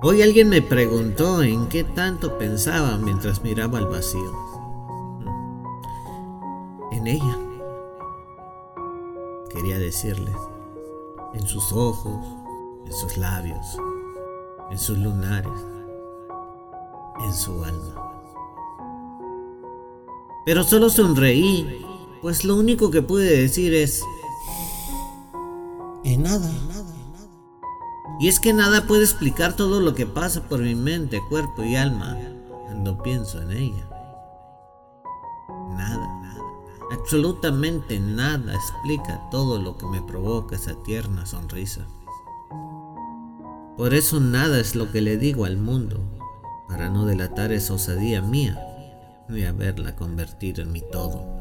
Hoy alguien me preguntó en qué tanto pensaba mientras miraba al vacío. En ella. Quería decirle. En sus ojos, en sus labios, en sus lunares, en su alma. Pero solo sonreí, pues lo único que pude decir es... En nada. Y es que nada puede explicar todo lo que pasa por mi mente, cuerpo y alma cuando pienso en ella. Nada, nada, absolutamente nada explica todo lo que me provoca esa tierna sonrisa. Por eso nada es lo que le digo al mundo, para no delatar esa osadía mía ni haberla convertido en mi todo.